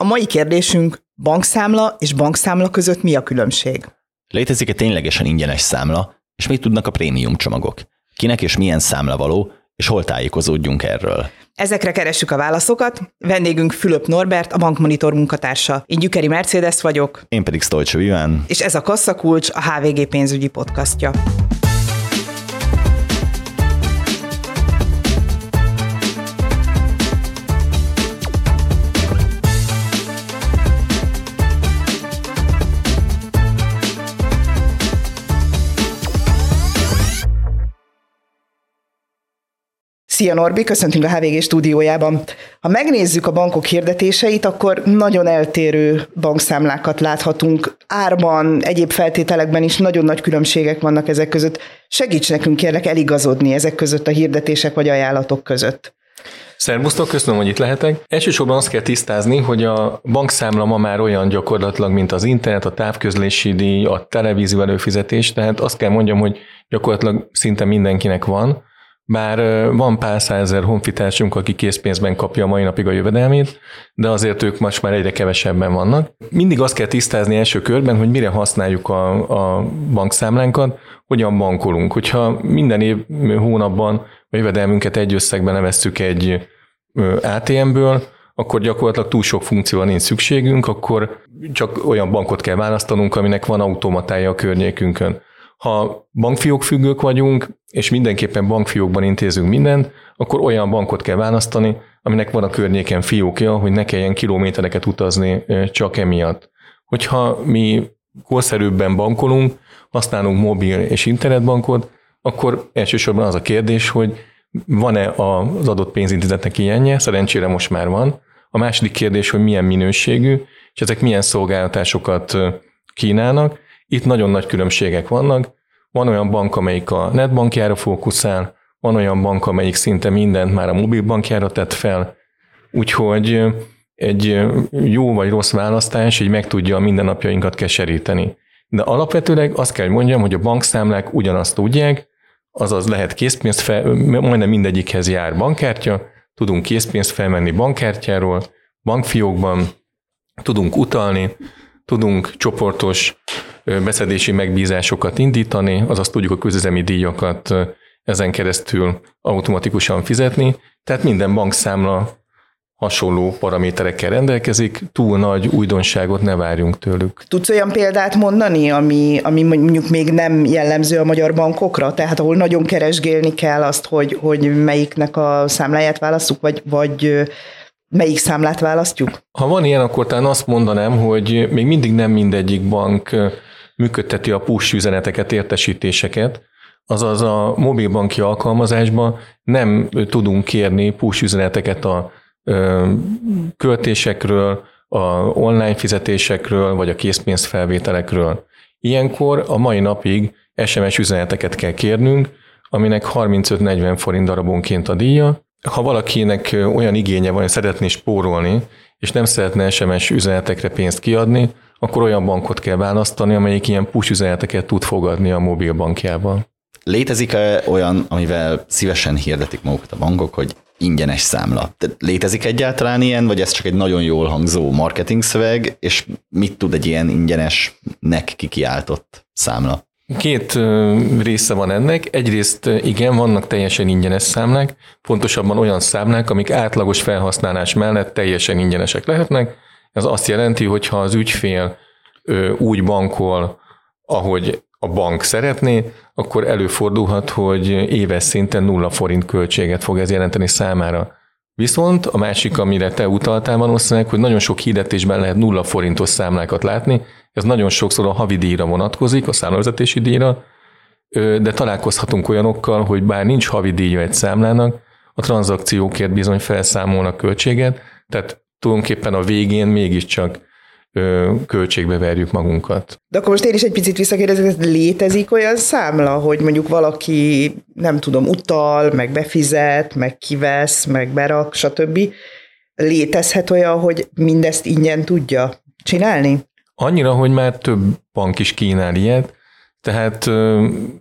A mai kérdésünk bankszámla és bankszámla között mi a különbség? Létezik-e ténylegesen ingyenes számla, és mit tudnak a prémium csomagok? Kinek és milyen számla való, és hol tájékozódjunk erről? Ezekre keressük a válaszokat. Vendégünk Fülöp Norbert, a Bankmonitor munkatársa. Én Gyükeri Mercedes vagyok. Én pedig Stolcsó Iván. És ez a Kasszakulcs, a HVG pénzügyi podcastja. Szia Norbi, köszöntünk a HVG stúdiójában. Ha megnézzük a bankok hirdetéseit, akkor nagyon eltérő bankszámlákat láthatunk. Árban, egyéb feltételekben is nagyon nagy különbségek vannak ezek között. Segíts nekünk kérlek eligazodni ezek között a hirdetések vagy ajánlatok között. Szervusztok, köszönöm, hogy itt lehetek. Elsősorban azt kell tisztázni, hogy a bankszámla ma már olyan gyakorlatilag, mint az internet, a távközlési díj, a televízió előfizetés, tehát azt kell mondjam, hogy gyakorlatilag szinte mindenkinek van. Bár van pár százezer honfitársunk, aki készpénzben kapja a mai napig a jövedelmét, de azért ők most már egyre kevesebben vannak. Mindig azt kell tisztázni első körben, hogy mire használjuk a, a bankszámlánkat, hogyan bankolunk. Hogyha minden év hónapban a jövedelmünket egy összegben neveztük egy ATM-ből, akkor gyakorlatilag túl sok funkcióra nincs szükségünk, akkor csak olyan bankot kell választanunk, aminek van automatája a környékünkön. Ha bankfiók függők vagyunk, és mindenképpen bankfiókban intézünk mindent, akkor olyan bankot kell választani, aminek van a környéken fiókja, hogy ne kelljen kilométereket utazni csak emiatt. Hogyha mi korszerűbben bankolunk, használunk mobil és internetbankot, akkor elsősorban az a kérdés, hogy van-e az adott pénzintézetnek ilyenje, szerencsére most már van. A második kérdés, hogy milyen minőségű, és ezek milyen szolgáltatásokat kínálnak, itt nagyon nagy különbségek vannak. Van olyan bank, amelyik a netbankjára fókuszál, van olyan bank, amelyik szinte mindent már a mobilbankjára tett fel, úgyhogy egy jó vagy rossz választás így meg tudja a mindennapjainkat keseríteni. De alapvetőleg azt kell, hogy mondjam, hogy a bankszámlák ugyanazt tudják, azaz lehet készpénzt fel, majdnem mindegyikhez jár bankkártya, tudunk készpénzt felmenni bankkártyáról, bankfiókban, tudunk utalni, tudunk csoportos beszedési megbízásokat indítani, azaz tudjuk a közüzemi díjakat ezen keresztül automatikusan fizetni, tehát minden bankszámla hasonló paraméterekkel rendelkezik, túl nagy újdonságot ne várjunk tőlük. Tudsz olyan példát mondani, ami, ami mondjuk még nem jellemző a magyar bankokra, tehát ahol nagyon keresgélni kell azt, hogy, hogy melyiknek a számláját választjuk, vagy, vagy melyik számlát választjuk? Ha van ilyen, akkor talán azt mondanám, hogy még mindig nem mindegyik bank működteti a push üzeneteket, értesítéseket, azaz a mobilbanki alkalmazásban nem tudunk kérni push üzeneteket a költésekről, a online fizetésekről, vagy a készpénzfelvételekről. Ilyenkor a mai napig SMS üzeneteket kell kérnünk, aminek 35-40 forint darabonként a díja. Ha valakinek olyan igénye van, hogy szeretné spórolni, és nem szeretne SMS üzenetekre pénzt kiadni, akkor olyan bankot kell választani, amelyik ilyen push üzeneteket tud fogadni a mobilbankjában. Létezik-e olyan, amivel szívesen hirdetik magukat a bankok, hogy ingyenes számla? Tehát létezik egyáltalán ilyen, vagy ez csak egy nagyon jól hangzó marketing szöveg, és mit tud egy ilyen ingyenesnek kikiáltott számla? Két része van ennek. Egyrészt igen, vannak teljesen ingyenes számlák, pontosabban olyan számlák, amik átlagos felhasználás mellett teljesen ingyenesek lehetnek, ez azt jelenti, hogy ha az ügyfél úgy bankol, ahogy a bank szeretné, akkor előfordulhat, hogy éves szinten nulla forint költséget fog ez jelenteni számára. Viszont a másik, amire te utaltál valószínűleg, hogy nagyon sok hirdetésben lehet nulla forintos számlákat látni, ez nagyon sokszor a havi díjra vonatkozik, a számlavezetési díjra, de találkozhatunk olyanokkal, hogy bár nincs havi díja egy számlának, a tranzakciókért bizony felszámolnak költséget, tehát tulajdonképpen a végén mégiscsak költségbe verjük magunkat. De akkor most én is egy picit visszakérdezek, hogy létezik olyan számla, hogy mondjuk valaki, nem tudom, utal, meg befizet, meg kivesz, meg berak, stb. Létezhet olyan, hogy mindezt ingyen tudja csinálni? Annyira, hogy már több bank is kínál ilyet, tehát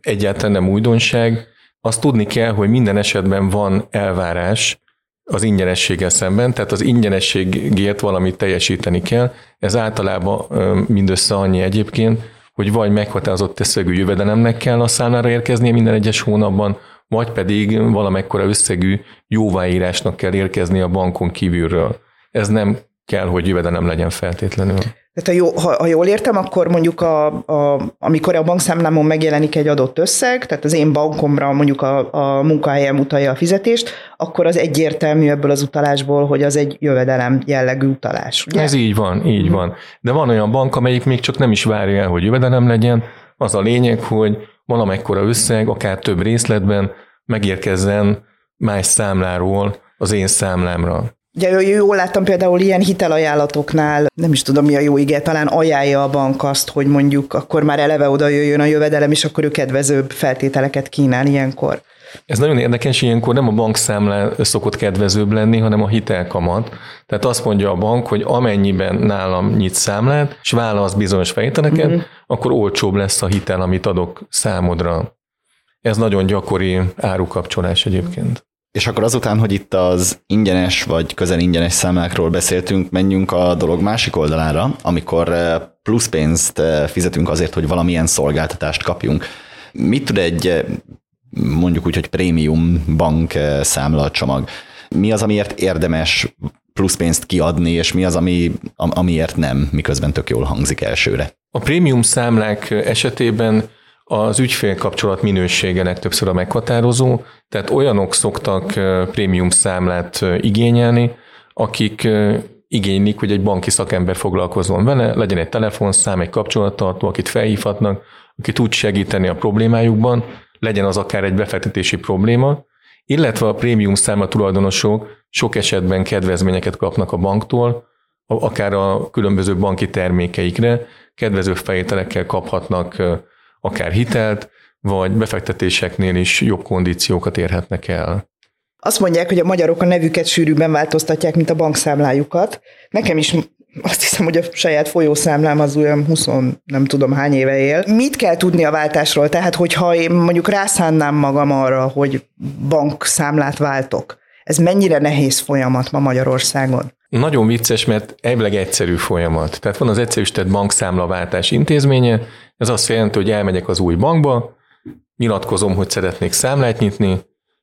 egyáltalán nem újdonság. Azt tudni kell, hogy minden esetben van elvárás az ingyenességgel szemben, tehát az ingyenességért valamit teljesíteni kell. Ez általában mindössze annyi egyébként, hogy vagy meghatározott összegű jövedelemnek kell a számlára érkeznie minden egyes hónapban, vagy pedig valamekkora összegű jóváírásnak kell érkezni a bankon kívülről. Ez nem kell, hogy jövedelem legyen feltétlenül. Tehát ha, jó, ha, ha jól értem, akkor mondjuk a, a, amikor a bankszámlámon megjelenik egy adott összeg, tehát az én bankomra mondjuk a, a munkahelyem utalja a fizetést, akkor az egyértelmű ebből az utalásból, hogy az egy jövedelem jellegű utalás. Ugye? Ez így van, így uh-huh. van. De van olyan bank, amelyik még csak nem is várja el, hogy jövedelem legyen. Az a lényeg, hogy valamekkora összeg, akár több részletben megérkezzen más számláról az én számlámra. Ugye jól láttam például ilyen hitelajánlatoknál, nem is tudom mi a jó ige, talán ajánlja a bank azt, hogy mondjuk akkor már eleve oda jöjjön a jövedelem, és akkor ő kedvezőbb feltételeket kínál ilyenkor. Ez nagyon érdekes, ilyenkor nem a bankszámlá szokott kedvezőbb lenni, hanem a hitelkamat. Tehát azt mondja a bank, hogy amennyiben nálam nyit számlát, és válasz bizonyos feltételeket, mm-hmm. akkor olcsóbb lesz a hitel, amit adok számodra. Ez nagyon gyakori árukapcsolás egyébként. És akkor azután, hogy itt az ingyenes vagy közel ingyenes számlákról beszéltünk, menjünk a dolog másik oldalára, amikor eh, plusz pénzt eh, fizetünk azért, hogy valamilyen szolgáltatást kapjunk. Mit tud egy eh, mondjuk úgy, hogy prémium bank számla csomag? Mi az, amiért érdemes plusz pénzt kiadni, és mi az, ami, amiért nem, miközben tök jól hangzik elsőre? A prémium számlák esetében az ügyfélkapcsolat minősége legtöbbször a meghatározó, tehát olyanok szoktak prémium számlát igényelni, akik igénylik, hogy egy banki szakember foglalkozzon vele, legyen egy telefonszám, egy kapcsolattartó, akit felhívhatnak, aki tud segíteni a problémájukban, legyen az akár egy befektetési probléma, illetve a prémium száma tulajdonosok sok esetben kedvezményeket kapnak a banktól, akár a különböző banki termékeikre, kedvező fejtelekkel kaphatnak akár hitelt, vagy befektetéseknél is jobb kondíciókat érhetnek el. Azt mondják, hogy a magyarok a nevüket sűrűbben változtatják, mint a bankszámlájukat. Nekem is azt hiszem, hogy a saját folyószámlám az olyan 20 nem tudom hány éve él. Mit kell tudni a váltásról? Tehát, hogyha én mondjuk rászánnám magam arra, hogy bankszámlát váltok, ez mennyire nehéz folyamat ma Magyarországon? Nagyon vicces, mert elvileg egyszerű folyamat. Tehát van az egyszerűsített bankszámlaváltás intézménye, ez azt jelenti, hogy elmegyek az új bankba, nyilatkozom, hogy szeretnék számlát nyitni,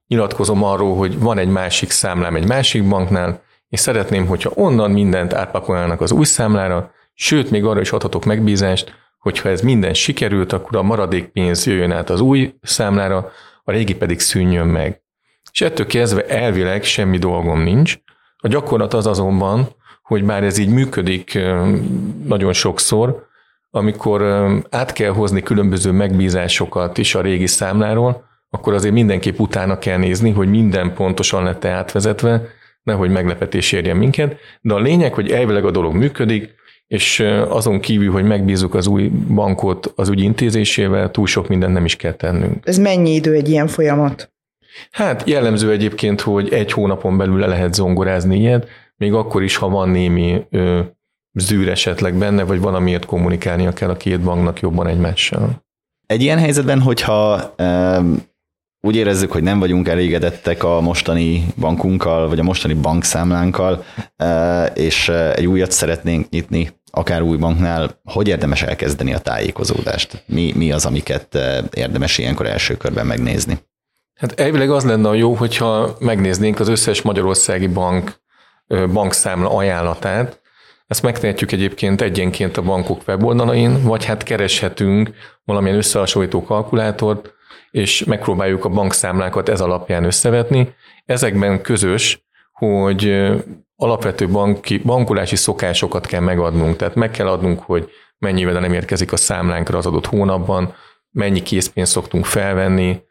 nyilatkozom arról, hogy van egy másik számlám egy másik banknál, és szeretném, hogyha onnan mindent átpakolnának az új számlára, sőt, még arra is adhatok megbízást, hogyha ez minden sikerült, akkor a maradék pénz jöjjön át az új számlára, a régi pedig szűnjön meg. És ettől kezdve elvileg semmi dolgom nincs. A gyakorlat az azonban, hogy bár ez így működik nagyon sokszor, amikor át kell hozni különböző megbízásokat is a régi számláról, akkor azért mindenképp utána kell nézni, hogy minden pontosan lett átvezetve, nehogy meglepetés érjen minket, de a lényeg, hogy elvileg a dolog működik, és azon kívül, hogy megbízunk az új bankot az ügy intézésével, túl sok mindent nem is kell tennünk. Ez mennyi idő egy ilyen folyamat? Hát jellemző egyébként, hogy egy hónapon belül le lehet zongorázni ilyet, még akkor is, ha van némi ö, zűr esetleg benne, vagy valamiért kommunikálnia kell a két banknak jobban egymással. Egy ilyen helyzetben, hogyha um, úgy érezzük, hogy nem vagyunk elégedettek a mostani bankunkkal, vagy a mostani bankszámlánkkal, uh, és egy újat szeretnénk nyitni, akár új banknál, hogy érdemes elkezdeni a tájékozódást? Mi, mi az, amiket érdemes ilyenkor első körben megnézni? Hát elvileg az lenne a jó, hogyha megnéznénk az összes magyarországi bank bankszámla ajánlatát, ezt megtehetjük egyébként egyenként a bankok weboldalain, vagy hát kereshetünk valamilyen összehasonlító kalkulátort, és megpróbáljuk a bankszámlákat ez alapján összevetni. Ezekben közös, hogy alapvető banki, bankolási szokásokat kell megadnunk, tehát meg kell adnunk, hogy mennyivel nem érkezik a számlánkra az adott hónapban, mennyi készpénzt szoktunk felvenni,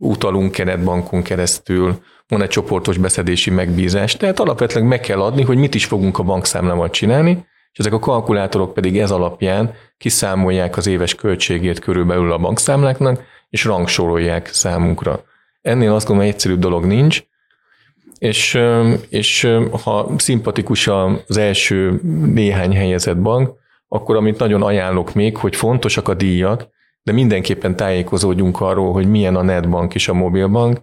utalunk keretbankon keresztül, van egy csoportos beszedési megbízás, tehát alapvetően meg kell adni, hogy mit is fogunk a bankszámlával csinálni, és ezek a kalkulátorok pedig ez alapján kiszámolják az éves költségét körülbelül a bankszámláknak, és rangsorolják számunkra. Ennél azt gondolom, egyszerűbb dolog nincs, és, és ha szimpatikus az első néhány helyezett bank, akkor amit nagyon ajánlok még, hogy fontosak a díjak, de mindenképpen tájékozódjunk arról, hogy milyen a netbank és a mobilbank,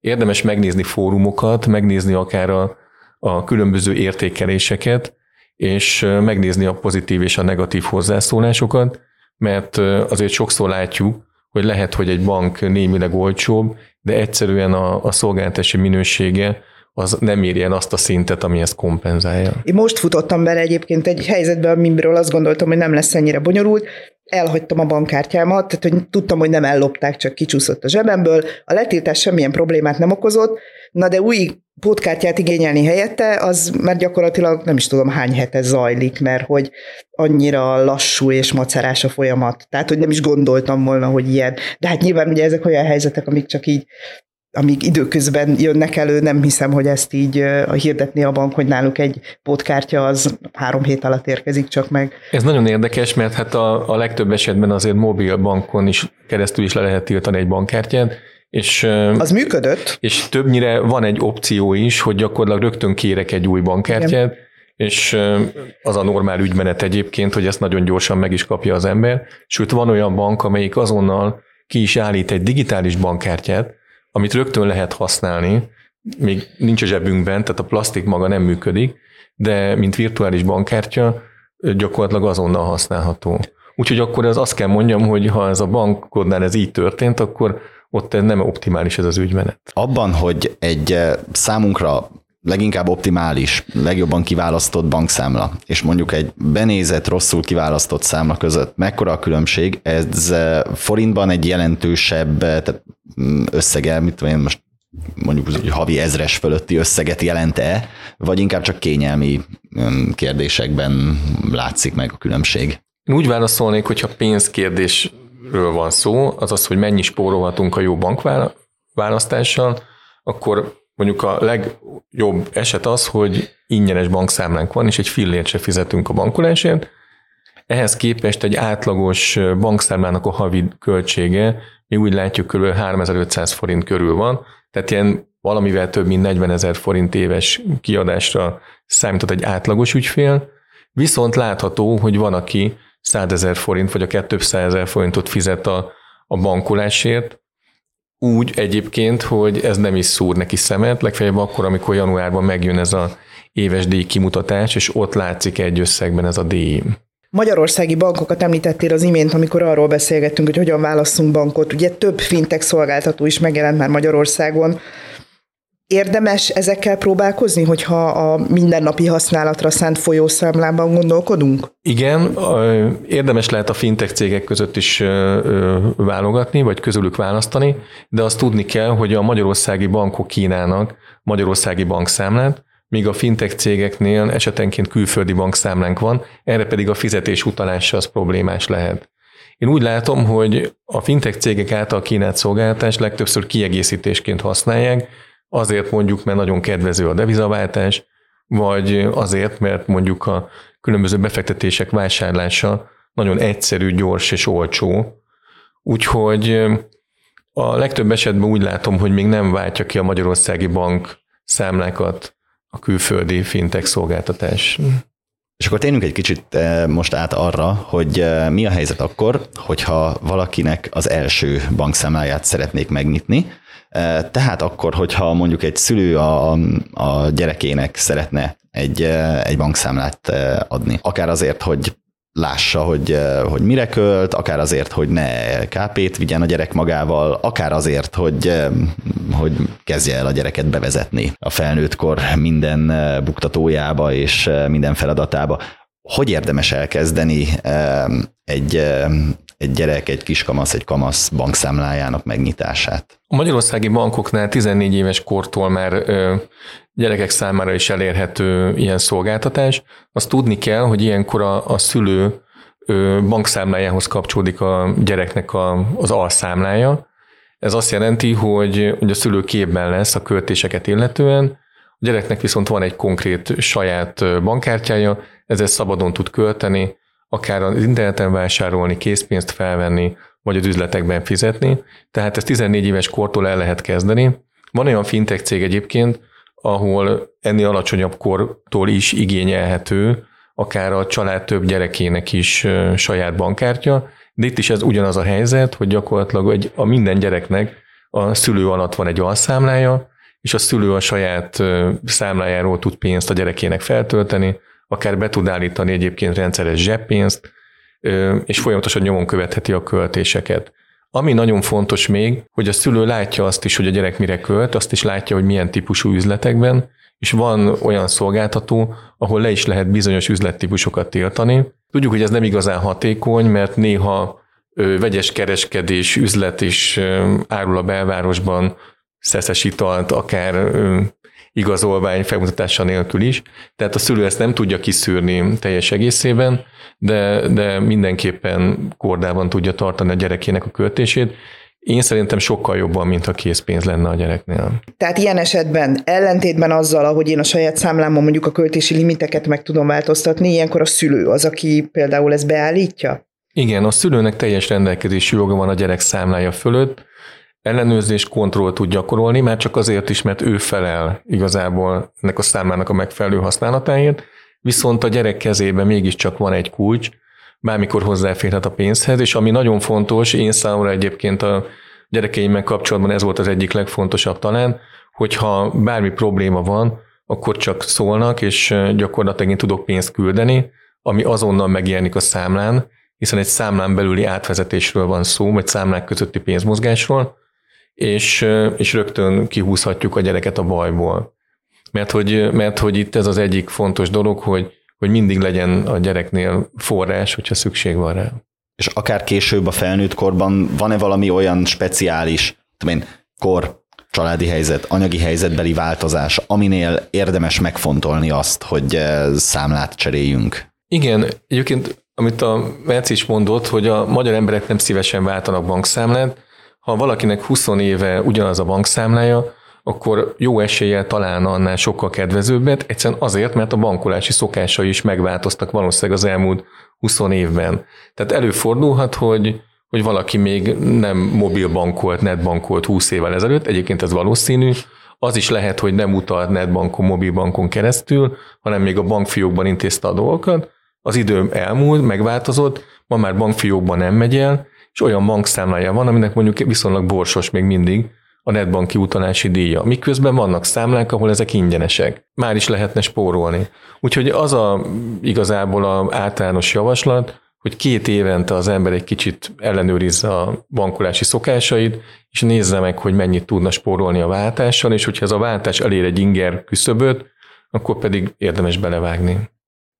érdemes megnézni fórumokat, megnézni akár a, a különböző értékeléseket, és megnézni a pozitív és a negatív hozzászólásokat, mert azért sokszor látjuk, hogy lehet, hogy egy bank némileg olcsóbb, de egyszerűen a, a szolgáltatási minősége az nem el azt a szintet, ami ezt kompenzálja. Én most futottam bele egyébként egy helyzetbe, amiről azt gondoltam, hogy nem lesz ennyire bonyolult. Elhagytam a bankkártyámat, tehát hogy tudtam, hogy nem ellopták, csak kicsúszott a zsebemből. A letiltás semmilyen problémát nem okozott, na de új pótkártyát igényelni helyette, az már gyakorlatilag nem is tudom hány hete zajlik, mert hogy annyira lassú és macerás a folyamat. Tehát, hogy nem is gondoltam volna, hogy ilyen. De hát nyilván ugye ezek olyan helyzetek, amik csak így amíg időközben jönnek elő, nem hiszem, hogy ezt így hirdetni a bank, hogy náluk egy pótkártya az három hét alatt érkezik csak meg. Ez nagyon érdekes, mert hát a, a legtöbb esetben azért mobil bankon is keresztül is le lehet tiltani egy bankkártyát, és, az működött. És többnyire van egy opció is, hogy gyakorlatilag rögtön kérek egy új bankkártyát, Igen. és az a normál ügymenet egyébként, hogy ezt nagyon gyorsan meg is kapja az ember. Sőt, van olyan bank, amelyik azonnal ki is állít egy digitális bankkártyát, amit rögtön lehet használni, még nincs a zsebünkben, tehát a plastik maga nem működik, de mint virtuális bankkártya gyakorlatilag azonnal használható. Úgyhogy akkor az azt kell mondjam, hogy ha ez a bankodnál ez így történt, akkor ott nem optimális ez az ügymenet. Abban, hogy egy eh, számunkra leginkább optimális, legjobban kiválasztott bankszámla, és mondjuk egy benézett, rosszul kiválasztott számla között mekkora a különbség, ez eh, forintban egy jelentősebb eh, tehát összege, mit tudom én most mondjuk hogy havi ezres fölötti összeget jelent-e, vagy inkább csak kényelmi kérdésekben látszik meg a különbség? Én úgy válaszolnék, hogyha pénzkérdésről van szó, azaz, hogy mennyi spórolhatunk a jó bankválasztással, akkor Mondjuk a legjobb eset az, hogy ingyenes bankszámlánk van, és egy fillért se fizetünk a bankolásért. Ehhez képest egy átlagos bankszámlának a havi költsége, mi úgy látjuk, kb. 3500 forint körül van, tehát ilyen valamivel több mint 40 ezer forint éves kiadásra számított egy átlagos ügyfél, viszont látható, hogy van, aki 100 ezer forint vagy a 200 ezer forintot fizet a, a bankolásért, úgy egyébként, hogy ez nem is szúr neki szemet, legfeljebb akkor, amikor januárban megjön ez a éves díj kimutatás, és ott látszik egy összegben ez a díj. Magyarországi bankokat említettél az imént, amikor arról beszélgettünk, hogy hogyan válasszunk bankot. Ugye több fintech szolgáltató is megjelent már Magyarországon. Érdemes ezekkel próbálkozni, hogyha a mindennapi használatra szánt folyószámlában gondolkodunk? Igen, érdemes lehet a fintech cégek között is válogatni, vagy közülük választani, de azt tudni kell, hogy a magyarországi bankok kínálnak magyarországi bankszámlát, míg a fintech cégeknél esetenként külföldi bankszámlánk van, erre pedig a fizetés utalása az problémás lehet. Én úgy látom, hogy a fintech cégek által kínált szolgáltatást legtöbbször kiegészítésként használják, azért mondjuk, mert nagyon kedvező a devizaváltás, vagy azért, mert mondjuk a különböző befektetések vásárlása nagyon egyszerű, gyors és olcsó. Úgyhogy a legtöbb esetben úgy látom, hogy még nem váltja ki a magyarországi bank számlákat a külföldi fintech szolgáltatás. És akkor térjünk egy kicsit most át arra, hogy mi a helyzet akkor, hogyha valakinek az első bankszámláját szeretnék megnyitni, tehát akkor, hogyha mondjuk egy szülő a, a gyerekének szeretne egy, egy bankszámlát adni, akár azért, hogy lássa, hogy, hogy mire költ, akár azért, hogy ne KP-t vigyen a gyerek magával, akár azért, hogy, hogy kezdje el a gyereket bevezetni a felnőttkor minden buktatójába és minden feladatába. Hogy érdemes elkezdeni egy, egy gyerek, egy kiskamasz, egy kamasz bankszámlájának megnyitását? A magyarországi bankoknál 14 éves kortól már gyerekek számára is elérhető ilyen szolgáltatás. Azt tudni kell, hogy ilyenkor a, a szülő bankszámlájához kapcsolódik a gyereknek a, az alszámlája. Ez azt jelenti, hogy, hogy a szülő képben lesz a költéseket illetően, a gyereknek viszont van egy konkrét saját bankkártyája, ezzel szabadon tud költeni, akár az interneten vásárolni, készpénzt felvenni, vagy az üzletekben fizetni. Tehát ezt 14 éves kortól el lehet kezdeni. Van olyan fintech cég egyébként, ahol ennél alacsonyabb kortól is igényelhető, akár a család több gyerekének is saját bankkártya, de itt is ez ugyanaz a helyzet, hogy gyakorlatilag egy, a minden gyereknek a szülő alatt van egy alszámlája, és a szülő a saját számlájáról tud pénzt a gyerekének feltölteni, akár be tud állítani egyébként rendszeres zseppénzt, és folyamatosan nyomon követheti a költéseket. Ami nagyon fontos még, hogy a szülő látja azt is, hogy a gyerek mire költ, azt is látja, hogy milyen típusú üzletekben, és van olyan szolgáltató, ahol le is lehet bizonyos üzlettípusokat tiltani. Tudjuk, hogy ez nem igazán hatékony, mert néha vegyes kereskedés, üzlet is árul a belvárosban, szeszes italt, akár igazolvány felmutatása nélkül is. Tehát a szülő ezt nem tudja kiszűrni teljes egészében, de, de mindenképpen kordában tudja tartani a gyerekének a költését. Én szerintem sokkal jobban, mint ha készpénz lenne a gyereknél. Tehát ilyen esetben ellentétben azzal, ahogy én a saját számlámon mondjuk a költési limiteket meg tudom változtatni, ilyenkor a szülő az, aki például ezt beállítja? Igen, a szülőnek teljes rendelkezési joga van a gyerek számlája fölött, ellenőrzés, kontroll tud gyakorolni, már csak azért is, mert ő felel igazából ennek a számlának a megfelelő használatáért, viszont a gyerek kezében mégiscsak van egy kulcs, bármikor hozzáférhet a pénzhez, és ami nagyon fontos, én számomra egyébként a gyerekeimmel kapcsolatban ez volt az egyik legfontosabb talán, hogyha bármi probléma van, akkor csak szólnak, és gyakorlatilag én tudok pénzt küldeni, ami azonnal megjelenik a számlán, hiszen egy számlán belüli átvezetésről van szó, vagy számlák közötti pénzmozgásról, és, és rögtön kihúzhatjuk a gyereket a bajból. Mert hogy, mert hogy itt ez az egyik fontos dolog, hogy, hogy mindig legyen a gyereknél forrás, hogyha szükség van rá. És akár később a felnőtt korban van-e valami olyan speciális, én, kor, családi helyzet, anyagi helyzetbeli változás, aminél érdemes megfontolni azt, hogy számlát cseréljünk? Igen, egyébként amit a Merci is mondott, hogy a magyar emberek nem szívesen váltanak bankszámlát, ha valakinek 20 éve ugyanaz a bankszámlája, akkor jó eséllyel talán annál sokkal kedvezőbbet, egyszerűen azért, mert a bankolási szokásai is megváltoztak valószínűleg az elmúlt 20 évben. Tehát előfordulhat, hogy, hogy valaki még nem mobilbankolt, netbankolt 20 évvel ezelőtt, egyébként ez valószínű, az is lehet, hogy nem utalt netbankon, mobilbankon keresztül, hanem még a bankfiókban intézte a dolgokat, az idő elmúlt, megváltozott, ma már bankfiókban nem megy el, és olyan bankszámlája van, aminek mondjuk viszonylag borsos még mindig a netbanki utalási díja. Miközben vannak számlák, ahol ezek ingyenesek. Már is lehetne spórolni. Úgyhogy az a igazából a általános javaslat, hogy két évente az ember egy kicsit ellenőrizze a bankolási szokásait, és nézze meg, hogy mennyit tudna spórolni a váltással, és hogyha ez a váltás elér egy inger küszöböt, akkor pedig érdemes belevágni.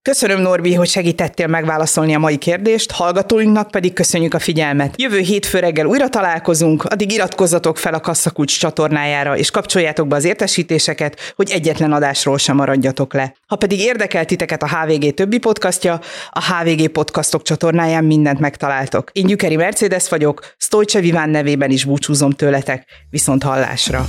Köszönöm, Norbi, hogy segítettél megválaszolni a mai kérdést, hallgatóinknak pedig köszönjük a figyelmet. Jövő hétfő reggel újra találkozunk, addig iratkozzatok fel a Kasszakulcs csatornájára, és kapcsoljátok be az értesítéseket, hogy egyetlen adásról sem maradjatok le. Ha pedig érdekel titeket a HVG többi podcastja, a HVG podcastok csatornáján mindent megtaláltok. Én Gyükeri Mercedes vagyok, Stolce Viván nevében is búcsúzom tőletek, viszont hallásra.